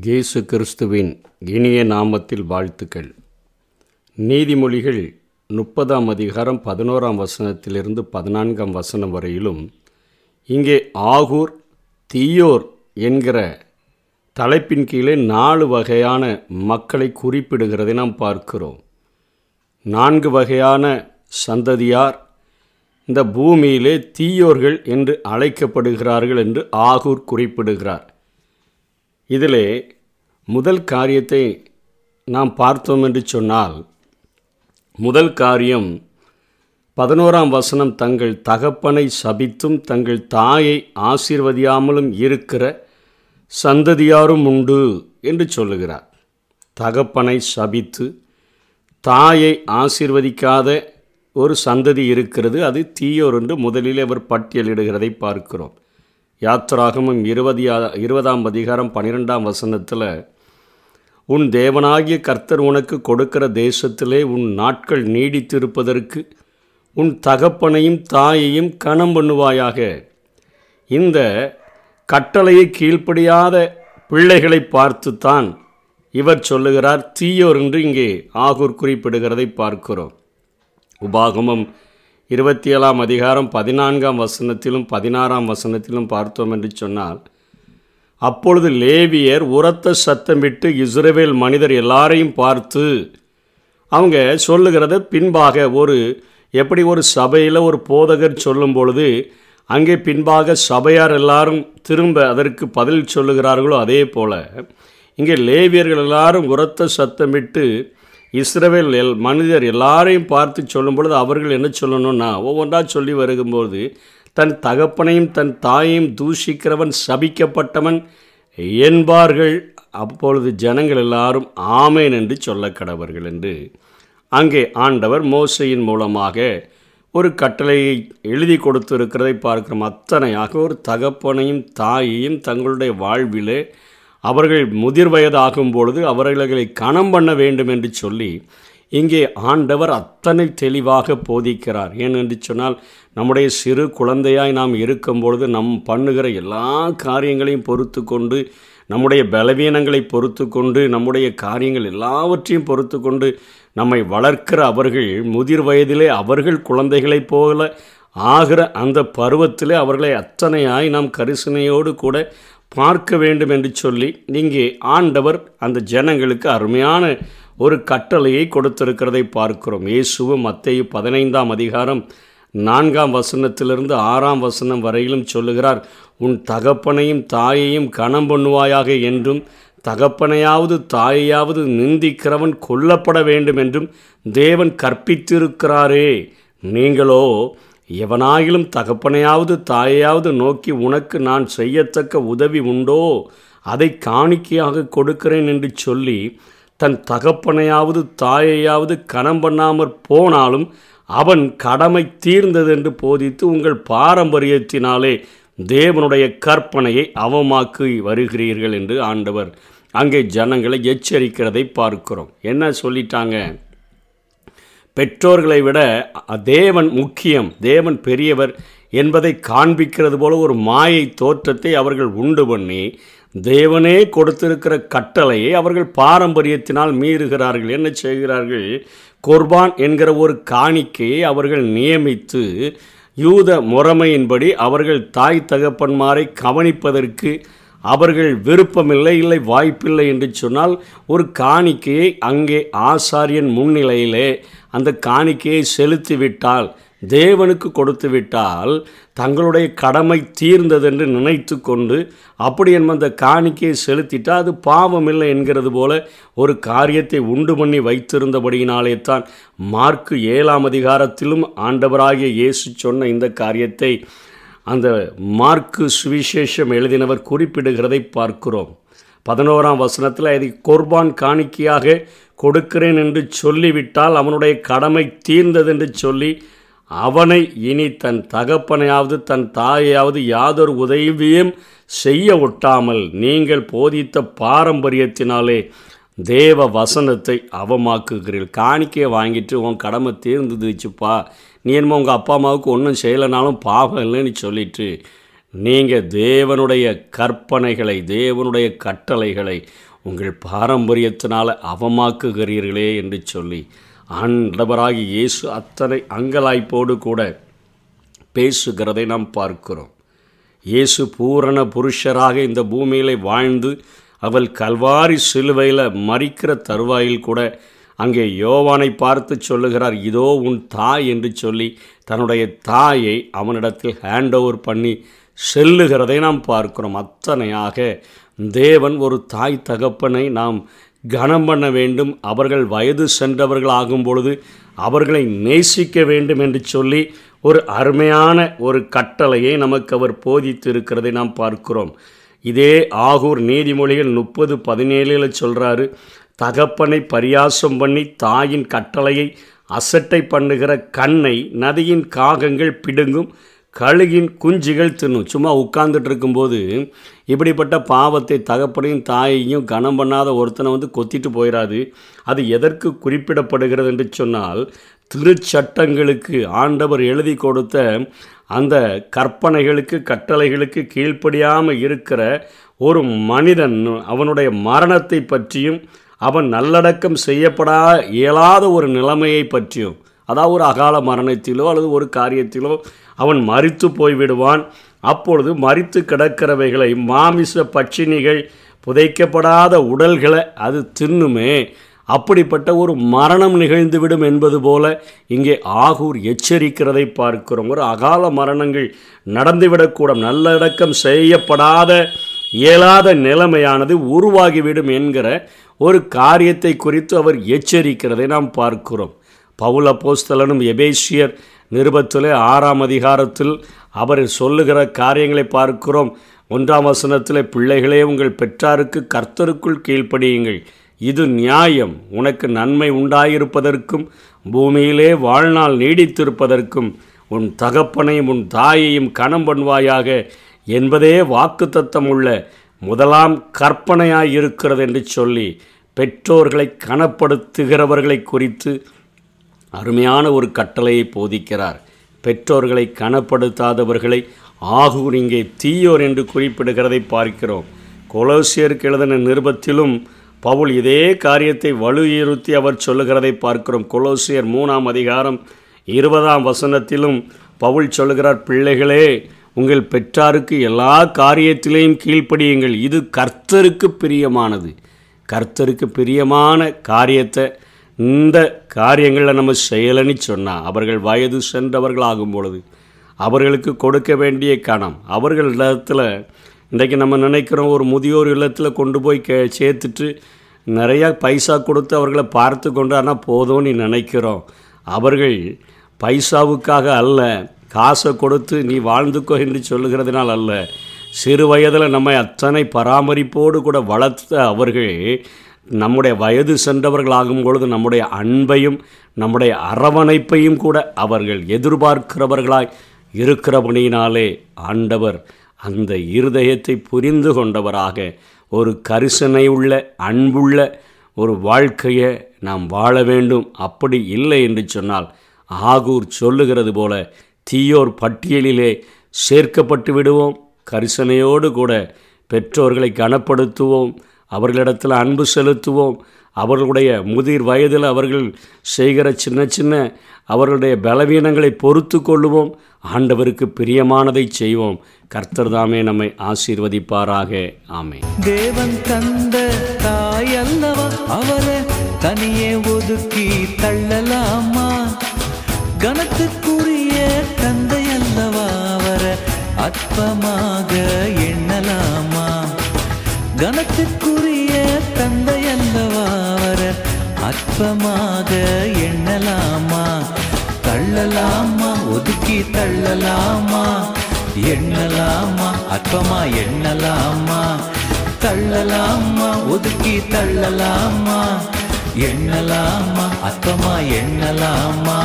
இயேசு கிறிஸ்துவின் இனிய நாமத்தில் வாழ்த்துக்கள். நீதிமொழிகள் முப்பதாம் அதிகாரம் பதினோராம் வசனத்திலிருந்து பதினான்காம் வசனம் வரையிலும் இங்கே ஆகூர் தீயோர் என்கிற தலைப்பின் கீழே நாலு வகையான மக்களை குறிப்பிடுகிறதை நாம் பார்க்கிறோம். நான்கு வகையான சந்ததியார் இந்த பூமியிலே தீயோர்கள் என்று அழைக்கப்படுகிறார்கள் என்று ஆகூர் குறிப்பிடுகிறார். இதிலே முதல் காரியத்தை நாம் பார்த்தோம் என்று சொன்னால் முதல் காரியம் பதினோராம் வசனம் தங்கள் தகப்பனை சபித்தும் தங்கள் தாயை ஆசீர்வதியாமலும் இருக்கிற சந்ததியாரும் உண்டு என்று சொல்லுகிறார். தகப்பனை சபித்து தாயை ஆசீர்வதிக்காத ஒரு சந்ததி இருக்கிறது. அது தீயோர் என்று முதலில் அவர் பட்டியலிடுகிறதை பார்க்கிறோம். யாத்ராகமும் இருபதி இருபதாம் அதிகாரம் பன்னிரெண்டாம் வசனத்தில் உன் தேவனாகிய கர்த்தர் உனக்கு கொடுக்கிற தேசத்திலே உன் நாட்கள் நீடித்திருப்பதற்கு உன் தகப்பனையும் தாயையும் கணம் பண்ணுவாயாக. இந்த கட்டளையை கீழ்ப்படியாத பிள்ளைகளை பார்த்துத்தான் இவர் சொல்லுகிறார். தீயோர் என்று இங்கே ஆகூர் குறிப்பிடுகிறதை பார்க்கிறோம். உபாகமம் இருபத்தி ஏழாம் அதிகாரம் பதினான்காம் வசனத்திலும் பதினாறாம் வசனத்திலும் பார்த்தோம் என்று சொன்னால் அப்பொழுது லேவியர் உரத்த சத்தமிட்டு இஸ்ரேவேல் மனிதர் எல்லாரையும் பார்த்து அவங்க சொல்லுகிறத பின்பாக ஒரு எப்படி ஒரு சபையில் ஒரு போதகர் சொல்லும் பொழுது அங்கே பின்பாக சபையார் எல்லாரும் திரும்ப அதற்கு பதில் சொல்லுகிறார்களோ அதே போல் இங்கே லேவியர்கள் எல்லாரும் உரத்த சத்தமிட்டு இஸ்ரவேல் எல் மனிதர் எல்லாரையும் பார்த்து சொல்லும் பொழுது அவர்கள் என்ன சொல்லணும்னா ஒவ்வொன்றா சொல்லி வருகும்போது தன் தகப்பனையும் தன் தாயையும் தூஷிக்கிறவன் சபிக்கப்பட்டவன் என்பார்கள். அப்பொழுது ஜனங்கள் எல்லாரும் ஆமேன் என்று சொல்ல கடவர்கள் என்று. அங்கே ஆண்டவர் மோசையின் மூலமாக ஒரு கட்டளையை எழுதி கொடுத்திருக்கிறதை பார்க்கிறோம். அத்தனையாக ஒரு தகப்பனையும் தாயையும் தங்களுடைய வாழ்விலே அவர்கள் முதிர் வயதாகும் பொழுது அவர்களை கணம் பண்ண வேண்டும் என்று சொல்லி இங்கே ஆண்டவர் அத்தனை தெளிவாக போதிக்கிறார். ஏனென்று சொன்னால் நம்முடைய சிறு குழந்தையாய் நாம் இருக்கும் பொழுது நம் பண்ணுகிற எல்லா காரியங்களையும் பொறுத்து கொண்டு நம்முடைய பலவீனங்களை பொறுத்து கொண்டு நம்முடைய காரியங்கள் எல்லாவற்றையும் பொறுத்து கொண்டு நம்மை வளர்க்கிற அவர்கள் முதிர் வயதிலே அவர்கள் குழந்தைகளைப் போல ஆகிற அந்த பருவத்திலே அவர்களை அத்தனையாய் நாம் கரிசனையோடு கூட பார்க்க வேண்டும் என்று சொல்லி இங்கே ஆண்டவர் அந்த ஜனங்களுக்கு அருமையான ஒரு கட்டளையை கொடுத்திருக்கிறதை பார்க்கிறோம். இயேசுவும் மத்தையும் பதினைந்தாம் அதிகாரம் நான்காம் வசனத்திலிருந்து ஆறாம் வசனம் வரையிலும் சொல்லுகிறார் உன் தகப்பனையும் தாயையும் கணம் பண்ணுவாயாக என்றும் தகப்பனையாவது தாயையாவது நிந்திக்கிறவன் கொல்லப்பட வேண்டும் என்றும் தேவன் கற்பித்திருக்கிறாரே. நீங்களோ எவனாயிலும் தகப்பனையாவது தாயையாவது நோக்கி உனக்கு நான் செய்யத்தக்க உதவி உண்டோ அதை காணிக்கையாக கொடுக்கிறேன் என்று சொல்லி தன் தகப்பனையாவது தாயையாவது கணம் பண்ணாமற் போனாலும் அவன் கடமை தீர்ந்தது என்று போதித்து உங்கள் பாரம்பரியத்தினாலே தேவனுடைய கற்பனையை அவமாக்கி வருகிறீர்கள் என்று ஆண்டவர் அங்கே ஜனங்களை எச்சரிக்கிறதை பார்க்கிறோம். என்ன சொல்லிட்டாங்க? பெற்றோர்களை விட தேவன் முக்கியம் தேவன் பெரியவர் என்பதை காண்பிக்கிறது போல ஒரு மாயை தோற்றத்தை அவர்கள் உண்டு பண்ணி தேவனே கொடுத்திருக்கிற கட்டளையை அவர்கள் பாரம்பரியத்தினால் மீறுகிறார்கள். என்ன செய்கிறார்கள்? குர்பான் என்கிற ஒரு காணிக்கையை அவர்கள் நியமித்து யூத முறைமையின்படி அவர்கள் தாய் தகப்பன்மாரை கவனிப்பதற்கு அவர்கள் விருப்பமில்லை இல்லை வாய்ப்பில்லை என்று சொன்னால் ஒரு காணிக்கையை அங்கே ஆசாரியன் முன்னிலையிலே அந்த காணிக்கையை செலுத்திவிட்டால் தேவனுக்கு கொடுத்து விட்டால் தங்களுடைய கடமை தீர்ந்ததென்று நினைத்து கொண்டு அப்படி என்ப அந்த காணிக்கையை செலுத்திட்டால் அது பாவம் இல்லை என்கிறது போல ஒரு காரியத்தை உண்டு பண்ணி வைத்திருந்தபடியினாலே தான் மார்க்கு ஏழாம் அதிகாரத்திலும் ஆண்டவராகிய இயேசு சொன்ன இந்த காரியத்தை அந்த மார்க்கு சுவிசேஷம் எழுதினவர் குறிப்பிடுகிறதை பார்க்கிறோம். பதினோராம் வசனத்தில் அதை கொர்பான் காணிக்கையாக கொடுக்கிறேன் என்று சொல்லிவிட்டால் அவனுடைய கடமை தீர்ந்தது என்று சொல்லி அவனை இனி தன் தகப்பனையாவது தன் தாயையாவது யாதொரு உதவியும் செய்ய ஒட்டாமல் நீங்கள் போதித்த பாரம்பரியத்தினாலே தேவ வசனத்தை அவமாக்குகிறீர்கள். காணிக்கையை வாங்கிட்டு உன் கடமை தீர்ந்துச்சுப்பா நீ என்னமோ உங்கள் அப்பா அம்மாவுக்கு ஒன்றும் செய்யலைனாலும் பாவம் இல்லைன்னு சொல்லிட்டு நீங்கள் தேவனுடைய கற்பனைகளை தேவனுடைய கட்டளைகளை உங்கள் பாரம்பரியத்தினால் அவமாக்குகிறீர்களே என்று சொல்லி ஆண்டவராகி இயேசு அத்தனை அங்கலாய்ப்போடு கூட பேசுகிறதை நாம் பார்க்கிறோம். இயேசு பூரண புருஷராக இந்த பூமியில் வாழ்ந்து அவள் கல்வாரி சிலுவையில் மறிக்கிற தருவாயில் கூட அங்கே யோவானை பார்த்து சொல்லுகிறார் இதோ உன் தாய் என்று சொல்லி தன்னுடைய தாயை அவனிடத்தில் ஹேண்ட் ஓவர் பண்ணி செல்லுகிறதை நாம் பார்க்கிறோம். அத்தனையாக தேவன் ஒரு தாய் தகப்பனை நாம் கனம் பண்ண வேண்டும். அவர்கள் வயது சென்றவர்கள் ஆகும் பொழுது அவர்களை நேசிக்க வேண்டும் என்று சொல்லி ஒரு அருமையான ஒரு கட்டளையை நமக்கு அவர் போதித்து இருக்கிறதை நாம் பார்க்கிறோம். இதே ஆகூர் நீதிமொழிகள் முப்பது பதினேழில் சொல்கிறாரு தகப்பனை பரியாசம் பண்ணி தாயின் கட்டளையை அசட்டை பண்ணுகிற கண்ணை நதியின் காகங்கள் பிடுங்கும் கழுகின் குஞ்சுகள் தின்னும். சும்மா உட்கார்ந்துட்டு இருக்கும்போது இப்படிப்பட்ட பாவத்தை தகப்பனையும் தாயையும் கனம் பண்ணாத ஒருத்தனை வந்து கொத்திட்டு போயிடாது அது எதற்கு குறிப்பிடப்படுகிறது என்று சொன்னால் திருச்சட்டங்களுக்கு ஆண்டவர் எழுதி கொடுத்த அந்த கற்பனைகளுக்கு கட்டளைகளுக்கு கீழ்ப்படியாமல் இருக்கிற ஒரு மனிதன் அவனுடைய மரணத்தை பற்றியும் அவன் நல்லடக்கம் செய்யப்படா இயலாத ஒரு நிலைமையை பற்றியும் அதாவது ஒரு அகால மரணத்திலோ அல்லது ஒரு காரியத்திலோ அவன் மறித்து போய்விடுவான். அப்பொழுது மறித்து கிடக்கிறவைகளை மாமிச பட்சினிகள் புதைக்கப்படாத உடல்களை அது தின்னுமே. அப்படிப்பட்ட ஒரு மரணம் நிகழ்ந்துவிடும் என்பது போல இங்கே ஆகூர் எச்சரிக்கிறதை பார்க்கிறோம். ஒரு அகால மரணங்கள் நடந்துவிடக்கூடும் நல்லடக்கம் செய்யப்படாத இயலாத நிலைமையானது உருவாகிவிடும் என்கிற ஒரு காரியத்தை குறித்து அவர் எச்சரிக்கிறதை நாம் பார்க்கிறோம். பவுல போஸ்தலனும் எபேசியர் நிருபத்தில் ஆறாம் அதிகாரத்தில் அவர் சொல்லுகிற காரியங்களை பார்க்கிறோம். ஒன்றாம் வசனத்தில் பிள்ளைகளே உங்கள் பெற்றாருக்கு கர்த்தருக்குள் கீழ்ப்படியுங்கள். இது நியாயம். உனக்கு நன்மை உண்டாயிருப்பதற்கும் பூமியிலே வாழ்நாள் நீடித்திருப்பதற்கும் உன் தகப்பனையும் உன் தாயையும் கணம் பண்ணுவாயாக என்பதே வாக்குத்தத்தம் உள்ள முதலாம் கற்பனையாயிருக்கிறது என்று சொல்லி பெற்றோர்களை கனப்படுத்துகிறவர்களை குறித்து அருமையான ஒரு கட்டளையை போதிக்கிறார். பெற்றோர்களை கனப்படுத்தாதவர்களை ஆகூர் இங்கே தீயோர் என்று குறிப்பிடுகிறதை பார்க்கிறோம். கொலோசியருக்கு எழுதின நிருபத்திலும் பவுல் இதே காரியத்தை வலுயுறுத்தி அவர் சொல்லுகிறதை பார்க்கிறோம். கொலோசியர் மூணாம் அதிகாரம் இருபதாம் வசனத்திலும் பவுல் சொல்லுகிறார் பிள்ளைகளே உங்கள் பெற்றாருக்கு எல்லா காரியத்திலையும் கீழ்ப்படியுங்கள். இது கர்த்தருக்கு பிரியமானது. கர்த்தருக்கு பிரியமான காரியத்தை இந்த காரியங்களில் நம்ம செயலனு சொன்னால் அவர்கள் வயது சென்றவர்கள் ஆகும் பொழுது அவர்களுக்கு கொடுக்க வேண்டிய கணம் அவர்கள் இன்றைக்கு நம்ம நினைக்கிறோம் ஒரு முதியோர் இல்லத்தில் கொண்டு போய் கே சேர்த்துட்டு நிறையா பைசா கொடுத்து அவர்களை பார்த்து கொண்டானா போதும்னு நினைக்கிறோம். அவர்கள் பைசாவுக்காக அல்ல காசை கொடுத்து நீ வாழ்ந்துக்கோ என்று சொல்லுகிறதுனால் அல்ல. சிறு வயதில் நம்மை அத்தனை பராமரிப்போடு கூட வளர்த்த அவர்கள் நம்முடைய வயது சென்றவர்கள் ஆகும் பொழுது நம்முடைய அன்பையும் நம்முடைய அரவணைப்பையும் கூட அவர்கள் எதிர்பார்க்கிறவர்களாய் இருக்கிறபடியினாலே ஆண்டவர் அந்த இருதயத்தை புரிந்து கொண்டவராக ஒரு கரிசனை உள்ள அன்புள்ள ஒரு வாழ்க்கையை நாம் வாழ வேண்டும். அப்படி இல்லை என்று சொன்னால் ஆகூர் சொல்லுகிறது போல தீயோர் பட்டியலிலே சேர்க்கப்பட்டு விடுவோம். கரிசனையோடு கூட பெற்றோர்களை கனப்படுத்துவோம். அவர்களிடத்தில் அன்பு செலுத்துவோம். அவர்களுடைய முதிர் வயதில் அவர்கள் செய்கிற சின்ன சின்ன அவர்களுடைய பலவீனங்களை பொறுத்து கொள்ளுவோம். ஆண்டவருக்கு பிரியமானதை செய்வோம். கர்த்தர் தாமே நம்மை ஆசீர்வதிப்பாராக. ஆமே தேவன் தந்த தாய் அல்லவா அவரை தனியே ஒதுக்கி தள்ளலாமா? கனத்துக்குரிய தந்தை அல்லவா அவரை அற்பமாக எண்ணலாமா? கனத்துக்குரிய தந்தை அல்லவா அவரை அற்பமாக எண்ணலாமா? தள்ளலாமா? ஒதுக்கி தள்ளலாமா? எண்ணலாமா? அற்பமா எண்ணலாமா? தள்ளலாமா? ஒதுக்கி தள்ளலாமா? எண்ணலாமா? அற்பமா எண்ணலாமா?